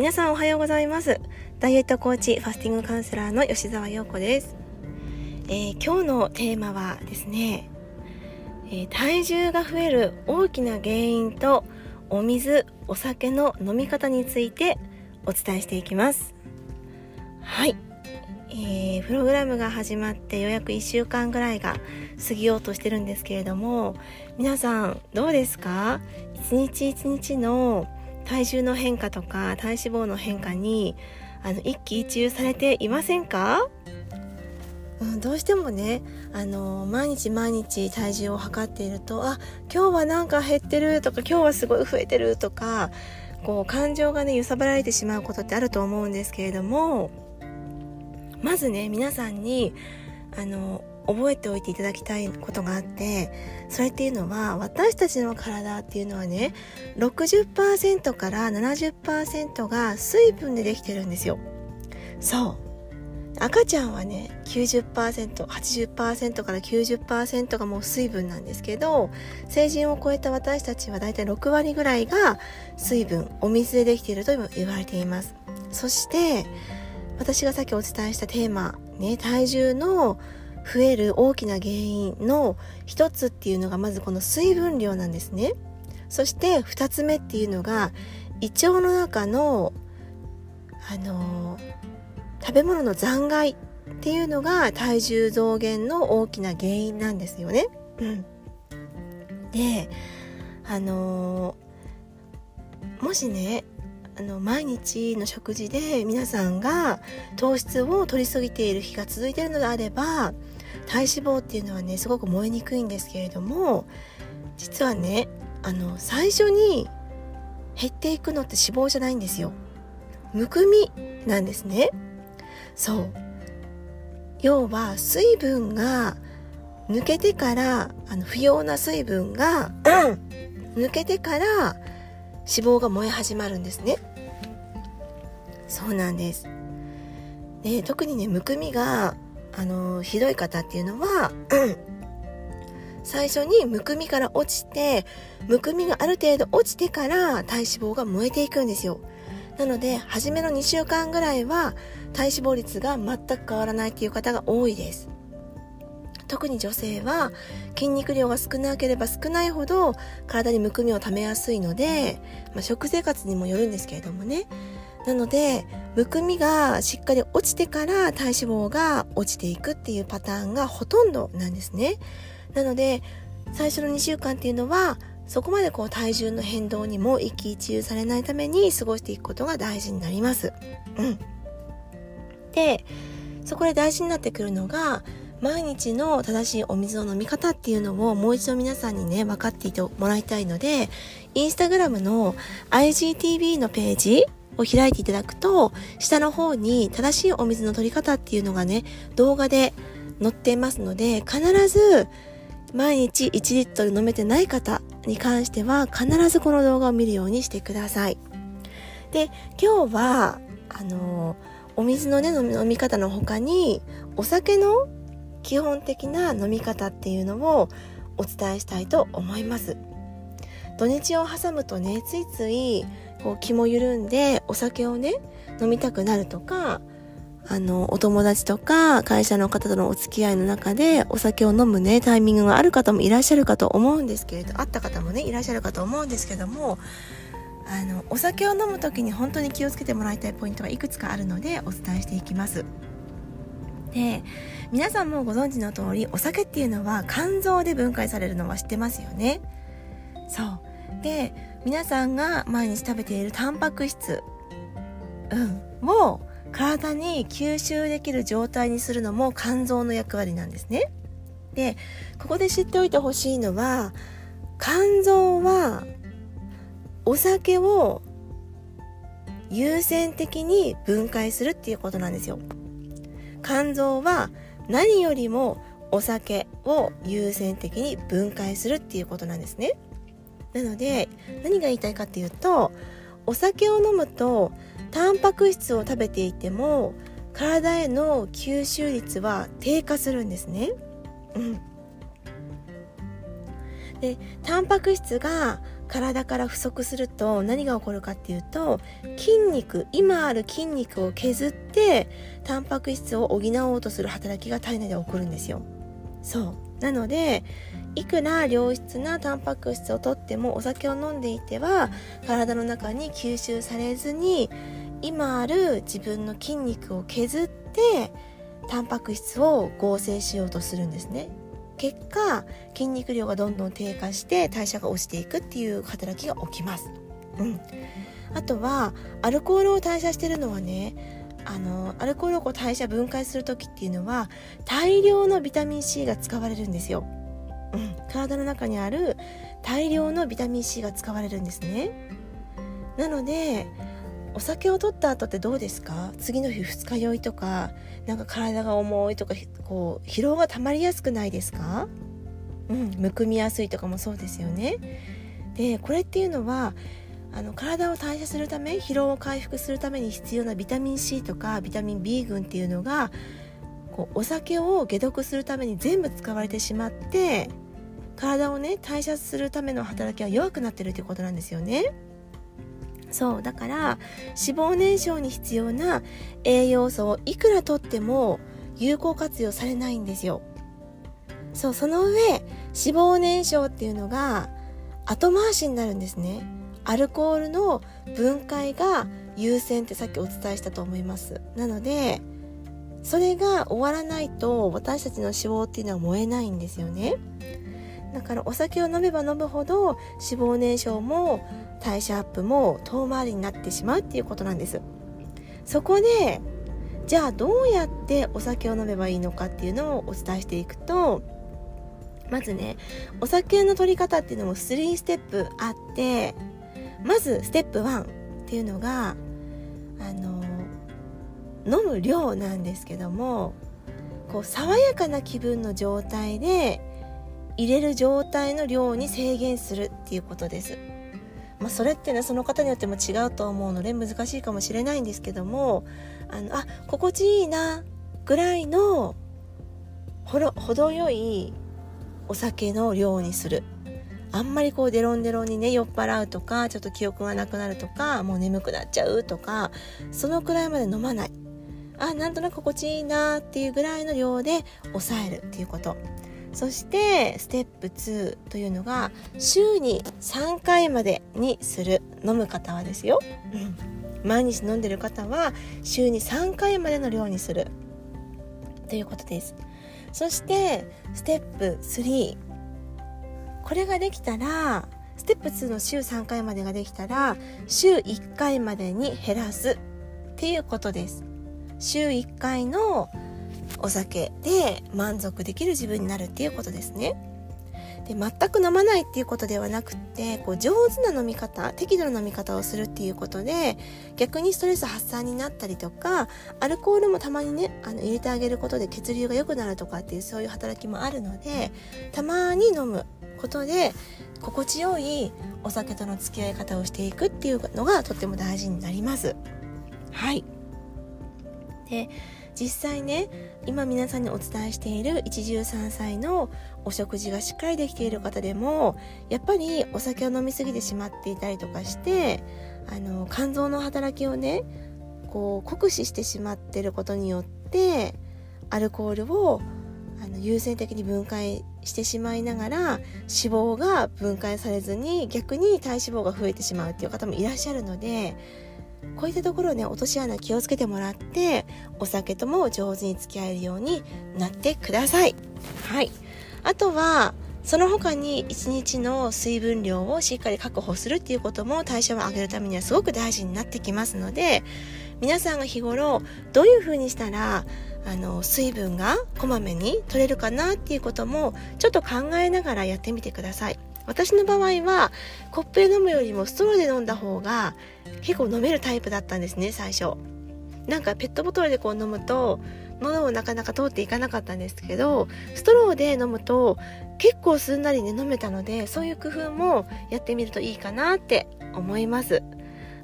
皆さんおはようございます。ダイエットコーチファスティングカウンセラーの吉澤陽子です、えー、今日のテーマはですね、えー、体重が増える大きな原因とお水お酒の飲み方についてお伝えしていきます。はい、えー、プログラムが始まってようやく1週間ぐらいが過ぎようとしてるんですけれども皆さんどうですか？一日一日の体重の変化とか体脂肪の変化にあの一喜一憂されていませんか、うん、どうしてもねあの毎日毎日体重を測っているとあ今日はなんか減ってるとか今日はすごい増えてるとかこう感情がね揺さぶられてしまうことってあると思うんですけれどもまずね皆さんにあの覚えておいていただきたいことがあってそれっていうのは私たちの体っていうのはね60%から70%が水分でできてるんですよ。そう。赤ちゃんはね 90%80% から90%がもう水分なんですけど成人を超えた私たちはだいたい6割ぐらいが水分お水でできていると言われています。そして私がさっきお伝えしたテーマね体重の増える大きな原因の一つっていうのがまずこの水分量なんですねそして二つ目っていうのが胃腸の中のあの食べ物の残骸っていうのが体重増減の大きな原因なんですよね。うん、であのもしねあの毎日の食事で皆さんが糖質を取りすぎている日が続いているのであれば体脂肪っていうのはねすごく燃えにくいんですけれども実はねあの最初に減っていくのって脂肪じゃないんですよ。むくみなんですね。そう。要は水分が抜けてからあの不要な水分が、抜けてから脂肪が燃え始まるんですね。そうなんです。で特にねむくみがあのひどい方っていうのは、最初にむくみから落ちてむくみがある程度落ちてから体脂肪が燃えていくんですよ。なので初めの2週間ぐらいは体脂肪率が全く変わらないっていう方が多いです。特に女性は筋肉量が少なければ少ないほど体にむくみをためやすいので、まあ、食生活にもよるんですけれどもね。なのでむくみがしっかり落ちてから体脂肪が落ちていくっていうパターンがほとんどなんですねなので最初の2週間っていうのはそこまでこう体重の変動にも一喜一憂されないために過ごしていくことが大事になります。うん。で、そこで大事になってくるのが毎日の正しいお水の飲み方っていうのをもう一度皆さんにね分かっていてもらいたいのでインスタグラムの IGTV のページを開いていただくと、下の方に正しいお水の取り方っていうのがね、動画で載っていますので、必ず毎日1リットル飲めてない方に関しては、必ずこの動画を見るようにしてください。で、今日は、あの、お水のね、飲み方の他に、お酒の基本的な飲み方っていうのをお伝えしたいと思います。土日を挟むとね、ついついこう気も緩んでお酒をね飲みたくなるとかあのお友達とか会社の方とのお付き合いの中でお酒を飲むねタイミングがある方もいらっしゃるかと思うんですけれどあった方もねいらっしゃるかと思うんですけどもあのお酒を飲む時に本当に気をつけてもらいたいポイントがいくつかあるのでお伝えしていきます。で皆さんもご存知の通りお酒っていうのは肝臓で分解されるのは知ってますよねそうで皆さんが毎日食べているタンパク質、うん、を体に吸収できる状態にするのも肝臓の役割なんですね。でここで知っておいてほしいのは肝臓はお酒を優先的に分解するっていうことなんですよ。肝臓は何よりもお酒を優先的に分解するっていうことなんですね。なので何が言いたいかっていうとお酒を飲むとタンパク質を食べていても体への吸収率は低下するんですね。うん、でタンパク質が体から不足すると何が起こるかっていうと筋肉今ある筋肉を削ってタンパク質を補おうとする働きが体内で起こるんですよ。そう。なのでいくら良質なタンパク質をとってもお酒を飲んでいては体の中に吸収されずに今ある自分の筋肉を削ってタンパク質を合成しようとするんですね結果筋肉量がどんどん低下して代謝が落ちていくっていう働きが起きます。うん、あとはアルコールを代謝してるのはねあのアルコールを代謝分解する時っていうのは大量のビタミン C が使われるんですよ。うん、体の中にある大量のビタミン C が使われるんですね。なのでお酒を取った後ってどうですか？次の日二日酔いとかなんか体が重いとかこう疲労がたまりやすくないですか？うんむくみやすいとかもそうですよね。でこれっていうのはあの体を代謝するため疲労を回復するために必要なビタミン C とかビタミン B 群っていうのがこうお酒を解毒するために全部使われてしまって体をね代謝するための働きは弱くなってるってことなんですよね。そうだから脂肪燃焼に必要な栄養素をいくらとっても有効活用されないんですよ。そうその上脂肪燃焼っていうのが後回しになるんですね。アルコールの分解が優先ってさっきお伝えしたと思います。なのでそれが終わらないと私たちの脂肪っていうのは燃えないんですよね。だからお酒を飲めば飲むほど脂肪燃焼も代謝アップも遠回りになってしまうっていうことなんです。そこでじゃあどうやってお酒を飲めばいいのかっていうのをお伝えしていくとまずねお酒の取り方っていうのも3ステップあってまずステップ1っていうのがあの飲む量なんですけどもこう爽やかな気分の状態で入れる状態の量に制限するっていうことです。まあ、それってねその方によっても違うと思うので難しいかもしれないんですけどもあのあ心地いいなぐらいのほろ程よいお酒の量にするあんまりこうデロンデロンにね酔っ払うとかちょっと記憶がなくなるとかもう眠くなっちゃうとかそのくらいまで飲まないあなんとなく心地いいなっていうぐらいの量で抑えるっていうこと。そしてステップ2というのが週に3回までにする飲む方はですよ、毎日飲んでる方は週に3回までの量にするということです。そしてステップ3これができたらステップ2の週3回までができたら週1回までに減らすっていうことです。週1回のお酒で満足できる自分になるっていうことですね。で全く飲まないっていうことではなくってこう上手な飲み方適度な飲み方をするっていうことで逆にストレス発散になったりとかアルコールもたまにねあの入れてあげることで血流が良くなるとかっていうそういう働きもあるのでたまに飲むことで心地よいお酒との付き合い方をしていくっていうのがとっても大事になります。はいで実際ね今皆さんにお伝えしている一汁三菜のお食事がしっかりできている方でもやっぱりお酒を飲み過ぎてしまっていたりとかしてあの肝臓の働きをねこう酷使してしまってることによってアルコールをあの優先的に分解してしまいながら脂肪が分解されずに逆に体脂肪が増えてしまうっていう方もいらっしゃるのでこういったところね落とし穴気をつけてもらってお酒とも上手に付き合えるようになってください。はい。あとはその他に1日の水分量をしっかり確保するっていうことも代謝を上げるためにはすごく大事になってきますので皆さんが日頃どういう風にしたらあの水分がこまめに取れるかなっていうこともちょっと考えながらやってみてください。私の場合はコップで飲むよりもストローで飲んだ方が結構飲めるタイプだったんですね最初。なんかペットボトルでこう飲むと喉をなかなか通っていかなかったんですけどストローで飲むと結構すんなりね飲めたのでそういう工夫もやってみるといいかなって思います。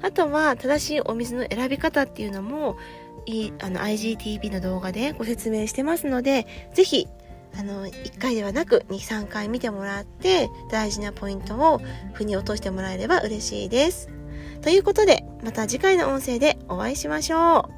あとは正しいお水の選び方っていうのもいいあの IGTV の動画でご説明してますので是非あの、1回ではなく2、3回見てもらって、大事なポイントを腑に落としてもらえれば嬉しいです。ということで、また次回の音声でお会いしましょう。